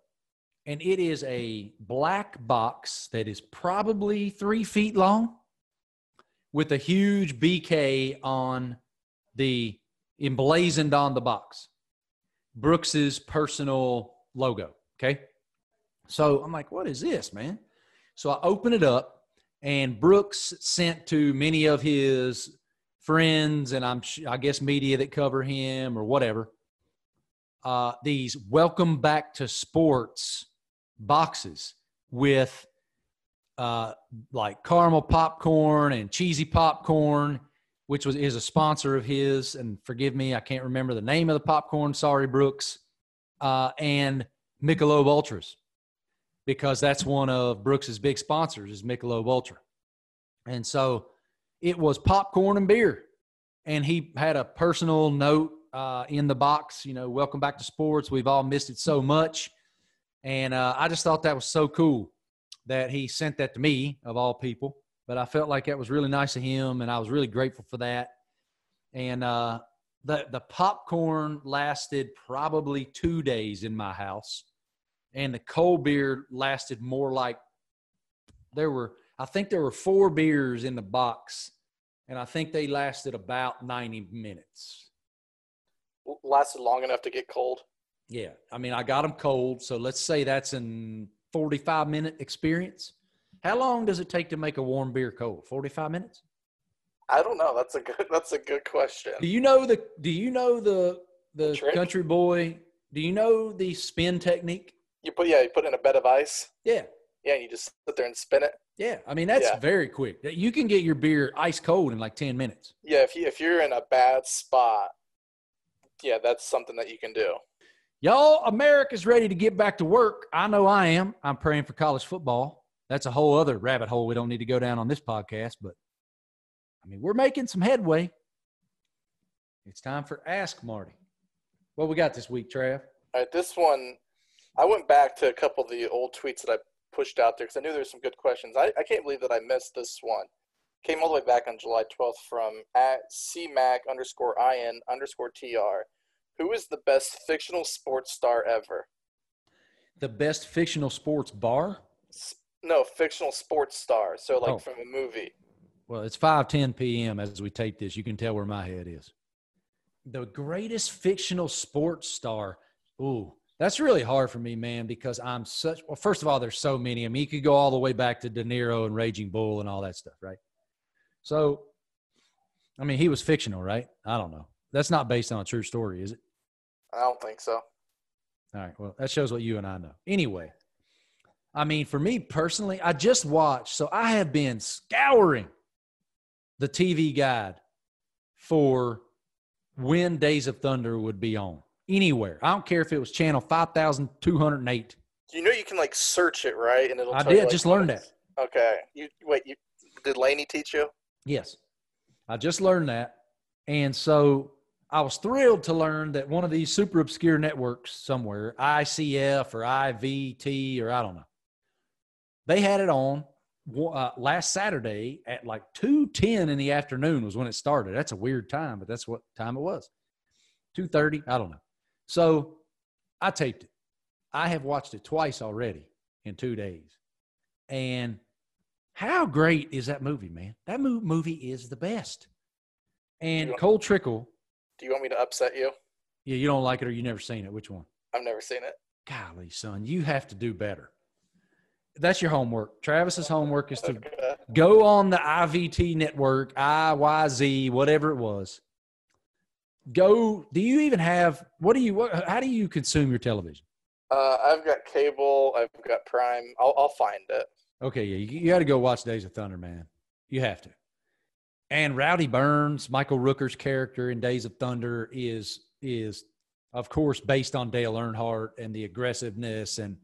and it is a black box that is probably three feet long with a huge BK on the emblazoned on the box. Brooks's personal logo. Okay. So I'm like, what is this, man? So I open it up, and Brooks sent to many of his friends and I'm I guess media that cover him or whatever uh, these welcome back to sports boxes with uh, like caramel popcorn and cheesy popcorn, which was is a sponsor of his. And forgive me, I can't remember the name of the popcorn. Sorry, Brooks. Uh, and Michelob Ultras, because that's one of Brooks's big sponsors is Michelob Ultra. And so it was popcorn and beer. And he had a personal note uh, in the box. You know, welcome back to sports. We've all missed it so much. And uh, I just thought that was so cool that he sent that to me, of all people. But I felt like that was really nice of him, and I was really grateful for that. And uh, the the popcorn lasted probably two days in my house, and the cold beer lasted more like there were. I think there were four beers in the box, and I think they lasted about ninety minutes lasted long enough to get cold. Yeah, I mean, I got them cold, so let's say that's an 45 minute experience. How long does it take to make a warm beer cold? 45 minutes? I don't know. That's a good. That's a good question. Do you know the? Do you know the the, the country boy? Do you know the spin technique? You put yeah, you put in a bed of ice. Yeah. Yeah, and you just sit there and spin it. Yeah, I mean that's yeah. very quick. You can get your beer ice cold in like ten minutes. Yeah, if you if you're in a bad spot yeah, that's something that you can do. Y'all, America's ready to get back to work. I know I am. I'm praying for college football. That's a whole other rabbit hole we don't need to go down on this podcast, but I mean, we're making some headway. It's time for Ask Marty. What we got this week, Trav? All right, this one, I went back to a couple of the old tweets that I pushed out there because I knew there were some good questions. I, I can't believe that I missed this one. Came all the way back on July 12th from at cmac underscore in underscore tr. Who is the best fictional sports star ever? The best fictional sports bar? No, fictional sports star. So like Oh. from a movie. Well, it's 5:10 p.m. as we tape this. You can tell where my head is. The greatest fictional sports star. Ooh, that's really hard for me, man, because I'm such. Well, first of all, there's so many. I mean, you could go all the way back to De Niro and Raging Bull and all that stuff, right? So, I mean, he was fictional, right? I don't know. That's not based on a true story, is it? I don't think so. All right. Well, that shows what you and I know. Anyway, I mean, for me personally, I just watched, so I have been scouring the TV guide for when Days of Thunder would be on anywhere. I don't care if it was channel 5208. You know you can like search it, right? And it'll I tell you, did like, just learned it's- Okay. You wait, you did Laney teach you? Yes. I just learned that. And so I was thrilled to learn that one of these super obscure networks somewhere, ICF or IVT or I don't know, they had it on uh, last Saturday at like 2.10 in the afternoon was when it started. That's a weird time, but that's what time it was. 2.30, I don't know. So I taped it. I have watched it twice already in two days. And how great is that movie, man? That mo- movie is the best. And You- Cole Trickle, Do you want me to upset you? yeah, you don't like it or you never seen it. Which one? I've never seen it. Golly, son, you have to do better. That's your homework. Travis's homework is to Okay. go on the IVT network, IYZ, whatever it was. Go. Do you even have? What do you? What, how do you consume your television? Uh, I've got cable. I've got Prime. I'll, I'll find it. Okay, yeah, you, you got to go watch Days of Thunder, man. You have to. And Rowdy Burns, Michael Rooker's character in Days of Thunder is is of course based on Dale Earnhardt and the aggressiveness and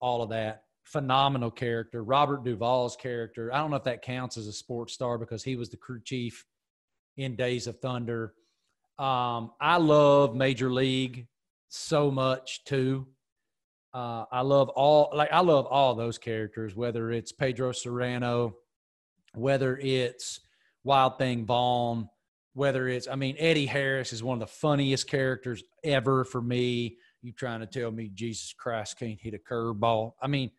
all of that. Phenomenal character. Robert Duvall's character. I don't know if that counts as a sports star because he was the crew chief in Days of Thunder. Um, I love Major League so much too. Uh, I love all like I love all those characters, whether it's Pedro Cerrano, whether it's Wild Thing Vaughn, whether it's I mean Eddie Harris is one of the funniest characters ever for me. You trying to tell me Jesus Christ can't hit a curveball? I mean,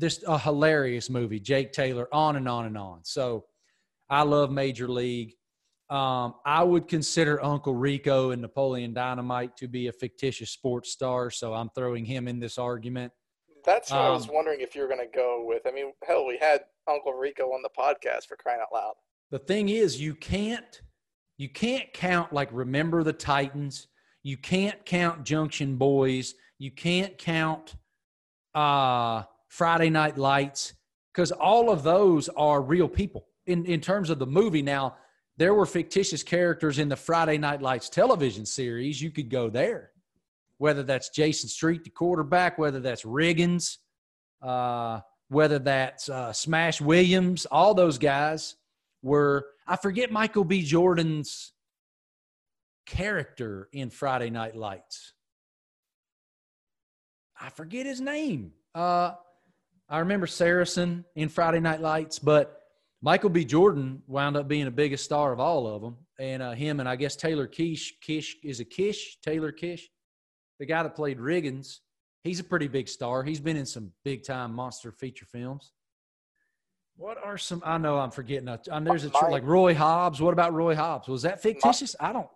this a hilarious movie. Jake Taylor, on and on and on. So I love Major League. Um, I would consider Uncle Rico and Napoleon Dynamite to be a fictitious sports star, so I'm throwing him in this argument. That's what I was Um, wondering if you were going to go with. I mean, hell, we had Uncle Rico on the podcast for crying out loud. The thing is, you can't you can't count like Remember the Titans. You can't count Junction Boys. You can't count uh, Friday Night Lights because all of those are real people in in terms of the movie. Now there were fictitious characters in the Friday Night Lights television series. You could go there, whether that's Jason Street, the quarterback, whether that's Riggins, uh, whether that's uh, Smash Williams. All those guys were. I forget Michael B. Jordan's character in Friday Night Lights. I forget his name. Uh, I remember Saracen in Friday Night Lights, but Michael B. Jordan wound up being the biggest star of all of them. And uh, him and I guess Taylor Kish, Kish is a Kish, Taylor Kish, the guy that played Riggins. He's a pretty big star. He's been in some big time monster feature films. What are some? I know I'm forgetting. A, uh, there's a Mine- like Roy Hobbs. What about Roy Hobbs? Was that fictitious? I don't.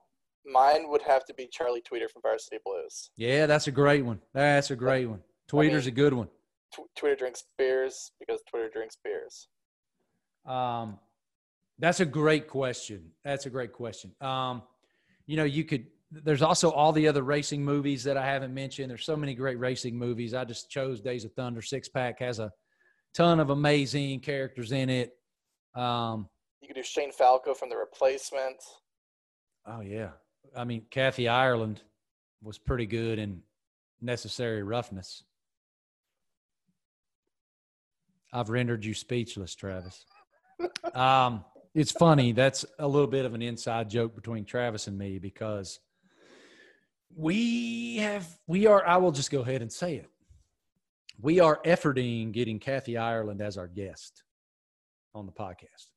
Mine would have to be Charlie Tweeder from Varsity Blues. Yeah, that's a great one. That's a great one. Tweeder's a good one. Tw- Tweeder drinks beers because Tweeder drinks beers. Um, that's a great question. That's a great question. Um, you know, you could. There's also all the other racing movies that I haven't mentioned. There's so many great racing movies. I just chose Days of Thunder. Six Pack has a ton of amazing characters in it. Um, You could do Shane Falco from The Replacement. oh yeah, I mean, Kathy Ireland was pretty good in necessary roughness. I've rendered you speechless, Travis. Um, it's funny. That's a little bit of an inside joke between Travis and me because we have, we are, I will just go ahead and say it. We are efforting getting Kathy Ireland as our guest on the podcast.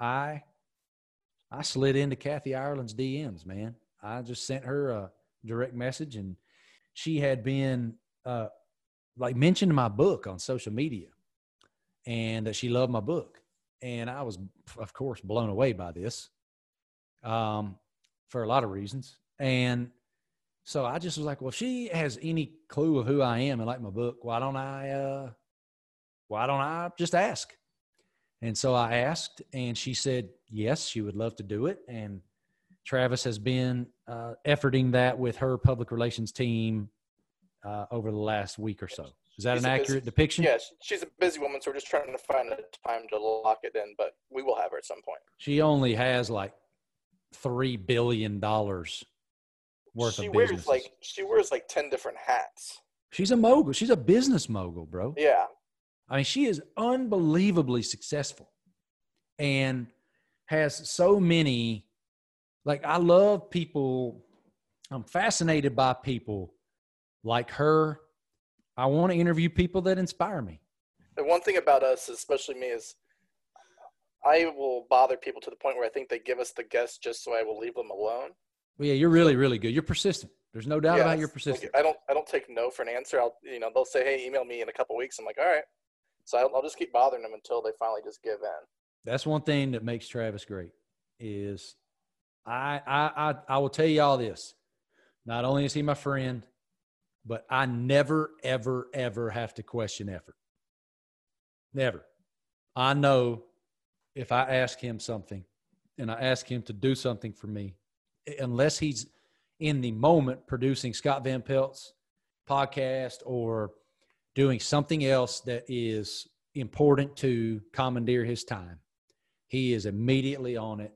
I, I slid into Kathy Ireland's DMs, man. I just sent her a direct message and she had been, uh, like mentioned my book on social media and that she loved my book. And I was, of course, blown away by this um, for a lot of reasons. And so I just was like, well, if she has any clue of who I am and like my book, why don't I, uh, why don't I just ask? And so I asked, and she said yes, she would love to do it. And Travis has been uh, efforting that with her public relations team uh, over the last week or so. Is that She's an accurate busy- depiction? Yeah, sh- she's a busy woman, so we're just trying to find a time to lock it in, but we will have her at some point. She only has like three billion dollars worth she of wears business. like she wears like ten different hats. She's a mogul. She's a business mogul, bro. Yeah, I mean, she is unbelievably successful and has so many. Like, I love people. I'm fascinated by people like her. I want to interview people that inspire me. the one thing about us, especially me, is I will bother people to the point where I think they give us the guest just so I will leave them alone. Well, yeah, you're really, really good. You're persistent. There's no doubt Yeah, about your persistence. I don't I don't take no for an answer. I'll you know they'll say hey email me in a couple weeks. I'm like all right, so I'll, I'll just keep bothering them until they finally just give in. That's one thing that makes Travis great. Is I I I, I will tell you all this. Not only is he my friend, but I never ever ever have to question effort. Never. I know if I ask him something and I ask him to do something for me, unless he's in the moment producing Scott Van Pelt's podcast or doing something else that is important to commandeer his time, he is immediately on it.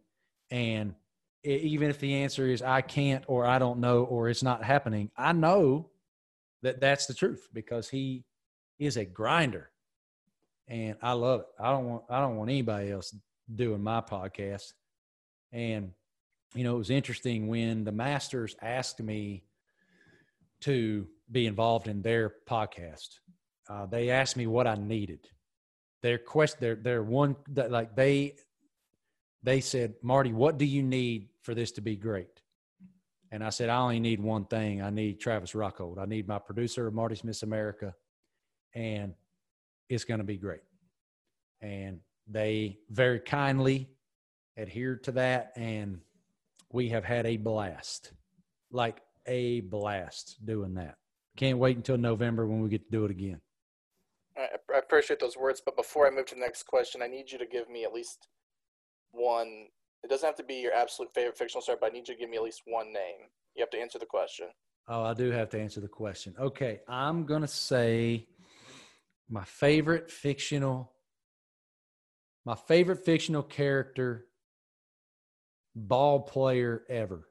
And even if the answer is I can't or I don't know or it's not happening, I know that that's the truth because he is a grinder. And I love it. I don't want I don't want anybody else doing my podcast. And you know, it was interesting when the Masters asked me to be involved in their podcast. Uh, they asked me what I needed. Their quest, their their one that like they they said, Marty, what do you need for this to be great? And I said, I only need one thing. I need Travis Rockhold. I need my producer, Marty Smith America, and it's going to be great. And they very kindly adhered to that, and we have had a blast, like a blast doing that. Can't wait until November when we get to do it again. I, I appreciate those words, but before I move to the next question, I need you to give me at least one. It doesn't have to be your absolute favorite fictional star, but I need you to give me at least one name. You have to answer the question. Oh, I do have to answer the question. Okay, I'm going to say my favorite fictional my favorite fictional character ball player ever.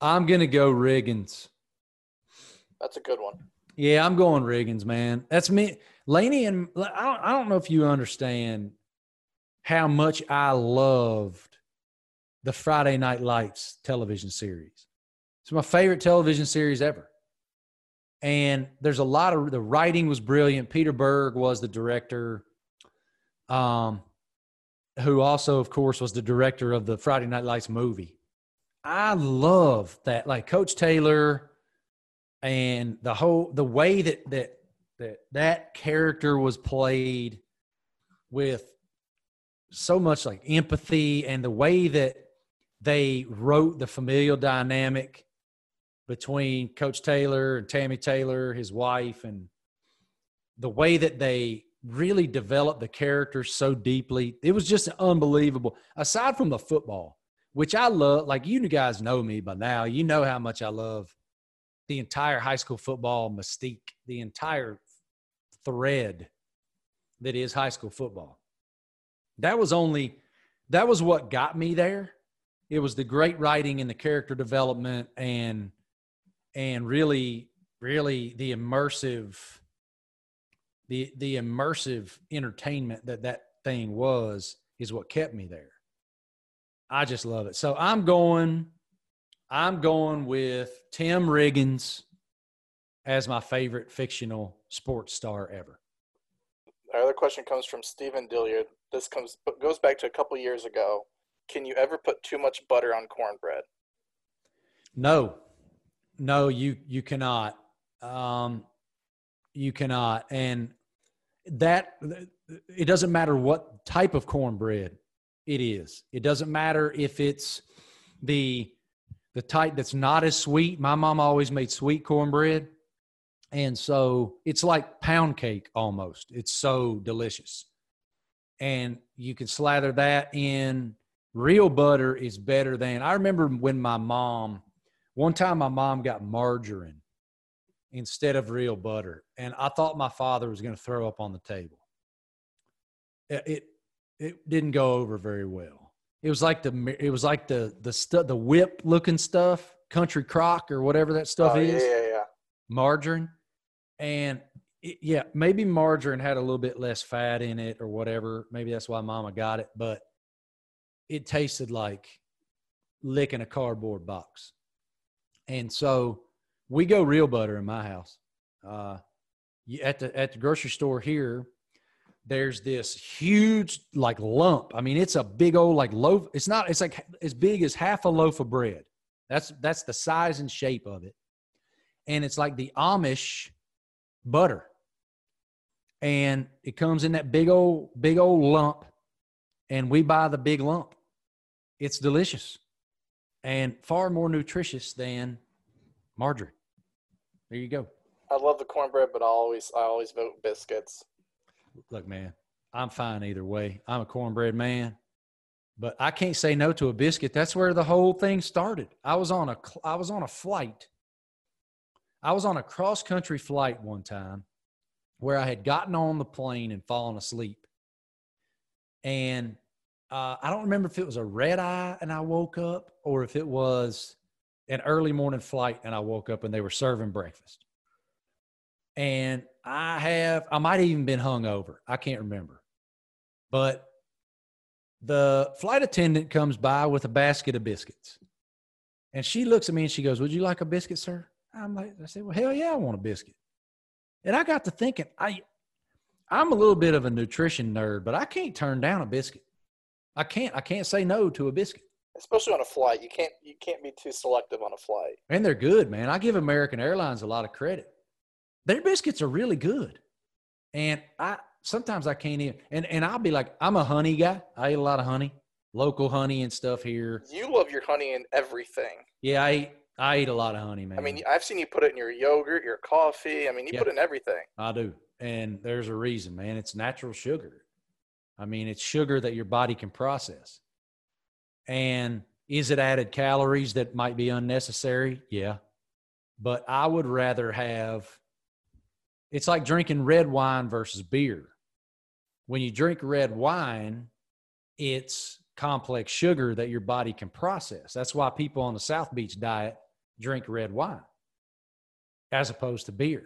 I'm going to go Riggins. That's a good one. Yeah, I'm going Riggins, man. That's me. Laney and I don't, I don't know if you understand how much I loved the Friday Night Lights television series. It's my favorite television series ever. And there's a lot of the writing was brilliant. Peter Berg was the director, um, who also, of course, was the director of the Friday Night Lights movie. I love that, like Coach Taylor and the whole the way that that that that character was played with so much like empathy and the way that they wrote the familial dynamic between coach taylor and tammy taylor his wife and the way that they really developed the characters so deeply it was just unbelievable aside from the football which i love like you guys know me by now you know how much i love the entire high school football mystique, the entire thread that is high school football. That was only that was what got me there. it was the great writing and the character development and and really really the immersive the the immersive entertainment that that thing was is what kept me there. I just love it. So I'm going I'm going with Tim Riggins as my favorite fictional sports star ever. Our other question comes from Stephen Dilliard. This comes goes back to a couple years ago. Can you ever put too much butter on cornbread? No, no, you you cannot. Um, you cannot, and that it doesn't matter what type of cornbread it is. It doesn't matter if it's the the type that's not as sweet. My mom always made sweet cornbread. And so it's like pound cake almost. It's so delicious. And you can slather that in real butter is better than I remember when my mom one time my mom got margarine instead of real butter and I thought my father was going to throw up on the table. It, it it didn't go over very well. It was like the it was like the the stuff the whip looking stuff, country crock or whatever that stuff oh, is. Yeah, yeah, yeah. Margarine and it, yeah, maybe margarine had a little bit less fat in it or whatever. Maybe that's why Mama got it, but it tasted like licking a cardboard box. And so we go real butter in my house. Uh, at the at the grocery store here, there's this huge like lump. I mean, it's a big old like loaf. It's not. It's like as big as half a loaf of bread. That's that's the size and shape of it, and it's like the Amish butter. And it comes in that big old, big old lump. And we buy the big lump. It's delicious and far more nutritious than margarine. There you go. I love the cornbread, but I always I always vote biscuits. Look, man, I'm fine either way. I'm a cornbread man, but I can't say no to a biscuit. That's where the whole thing started. I was on a I was on a flight I was on a cross country flight one time where I had gotten on the plane and fallen asleep. And uh, I don't remember if it was a red eye and I woke up or if it was an early morning flight and I woke up and they were serving breakfast. And I have, I might even been hungover. I can't remember. But the flight attendant comes by with a basket of biscuits. And she looks at me and she goes, Would you like a biscuit, sir? I'm like, I said, well, hell yeah, I want a biscuit. And I got to thinking, I, I'm a little bit of a nutrition nerd, but I can't turn down a biscuit. I can't. I can't say no to a biscuit. Especially on a flight, you can't. You can't be too selective on a flight. And they're good, man. I give American Airlines a lot of credit. Their biscuits are really good, and I sometimes I can't even. And and I'll be like, I'm a honey guy. I eat a lot of honey, local honey and stuff here. You love your honey and everything. Yeah, I eat I eat a lot of honey, man. I mean, I've seen you put it in your yogurt, your coffee. I mean, you yep. put it in everything. I do. And there's a reason, man. It's natural sugar. I mean, it's sugar that your body can process. And is it added calories that might be unnecessary? Yeah. But I would rather have it's like drinking red wine versus beer. When you drink red wine, it's complex sugar that your body can process. That's why people on the South Beach diet drink red wine as opposed to beer.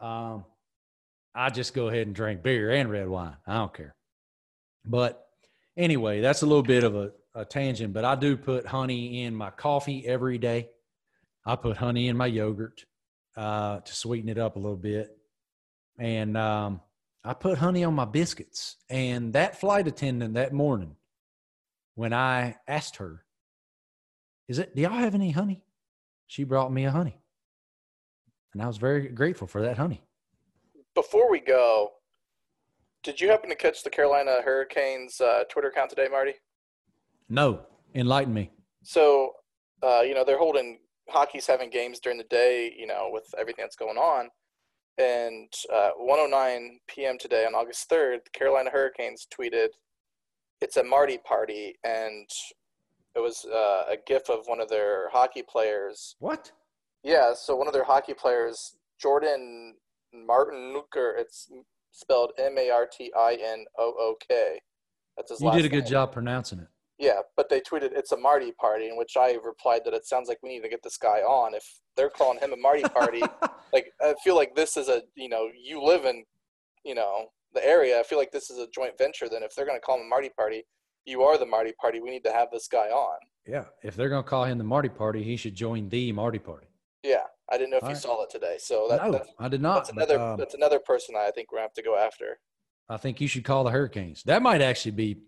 Um, I just go ahead and drink beer and red wine. I don't care. But anyway, that's a little bit of a, a tangent, but I do put honey in my coffee every day. I put honey in my yogurt uh, to sweeten it up a little bit. And um, I put honey on my biscuits. And that flight attendant that morning, when I asked her, "Is it? Do y'all have any honey?" She brought me a honey. And I was very grateful for that honey. Before we go, did you happen to catch the Carolina Hurricanes uh, Twitter account today, Marty? No. Enlighten me. So, uh, you know, they're holding hockey's having games during the day, you know, with everything that's going on. And uh, 109 p.m. today on August 3rd, the Carolina Hurricanes tweeted, "It's a Marty party," and it was uh, a gif of one of their hockey players. What? Yeah, so one of their hockey players, Jordan Martin Martinook, it's spelled M A R T I N O O K. That's his. You did a good name. job pronouncing it. Yeah, but they tweeted it's a Marty party, in which I replied that it sounds like we need to get this guy on. If they're calling him a Marty [LAUGHS] party, like I feel like this is a you know you live in you know the area. I feel like this is a joint venture. Then if they're going to call him a Marty party, you are the Marty party. We need to have this guy on. Yeah, if they're going to call him the Marty Party, he should join the Marty Party. Yeah, I didn't know if All you right. saw it today. So that, no, that's, I did not. that's another um, that's another person I think we're gonna have to go after. I think you should call the Hurricanes. That might actually be.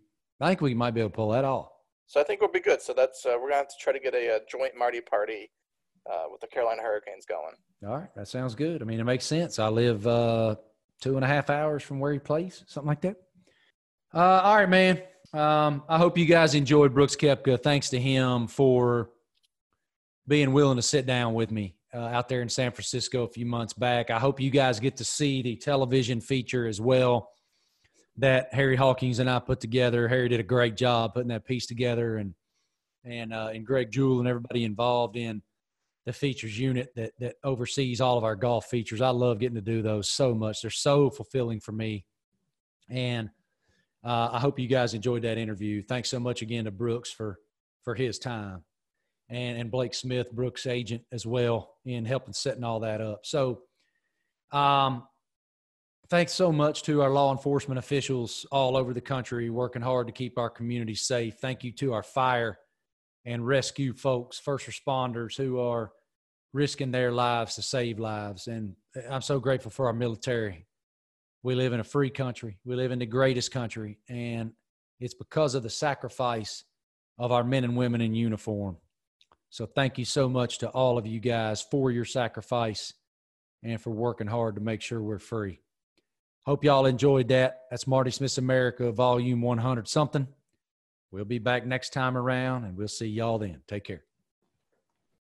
I think we might be able to pull that off. So I think we'll be good. So that's uh, we're gonna have to try to get a, uh joint Marty party uh, with the Carolina Hurricanes going. All right, that sounds good. I mean, it makes sense. I live uh, two and a half hours from where he plays, something like that. Uh, all right, man. Um, I hope you guys enjoyed Brooks Koepka. Thanks to him for being willing to sit down with me uh, out there in San Francisco a few months back. I hope you guys get to see the television feature as well that Harry Hawkins and I put together. Harry did a great job putting that piece together, and and uh, and Greg Jewell and everybody involved in the features unit that that oversees all of our golf features. I love getting to do those so much. They're so fulfilling for me, and uh, I hope you guys enjoyed that interview. Thanks so much again to Brooks for for his time, and and Blake Smith, Brooks' agent as well, in helping setting all that up. So, um, thanks so much to our law enforcement officials all over the country working hard to keep our community safe. Thank you to our fire and rescue folks, first responders who are risking their lives to save lives. And I'm so grateful for our military. We live in a free country, we live in the greatest country, and it's because of the sacrifice of our men and women in uniform. So thank you so much to all of you guys for your sacrifice and for working hard to make sure we're free. Hope y'all enjoyed that. That's Marty Smith's America, volume 100 something. We'll be back next time around and we'll see y'all then. Take care.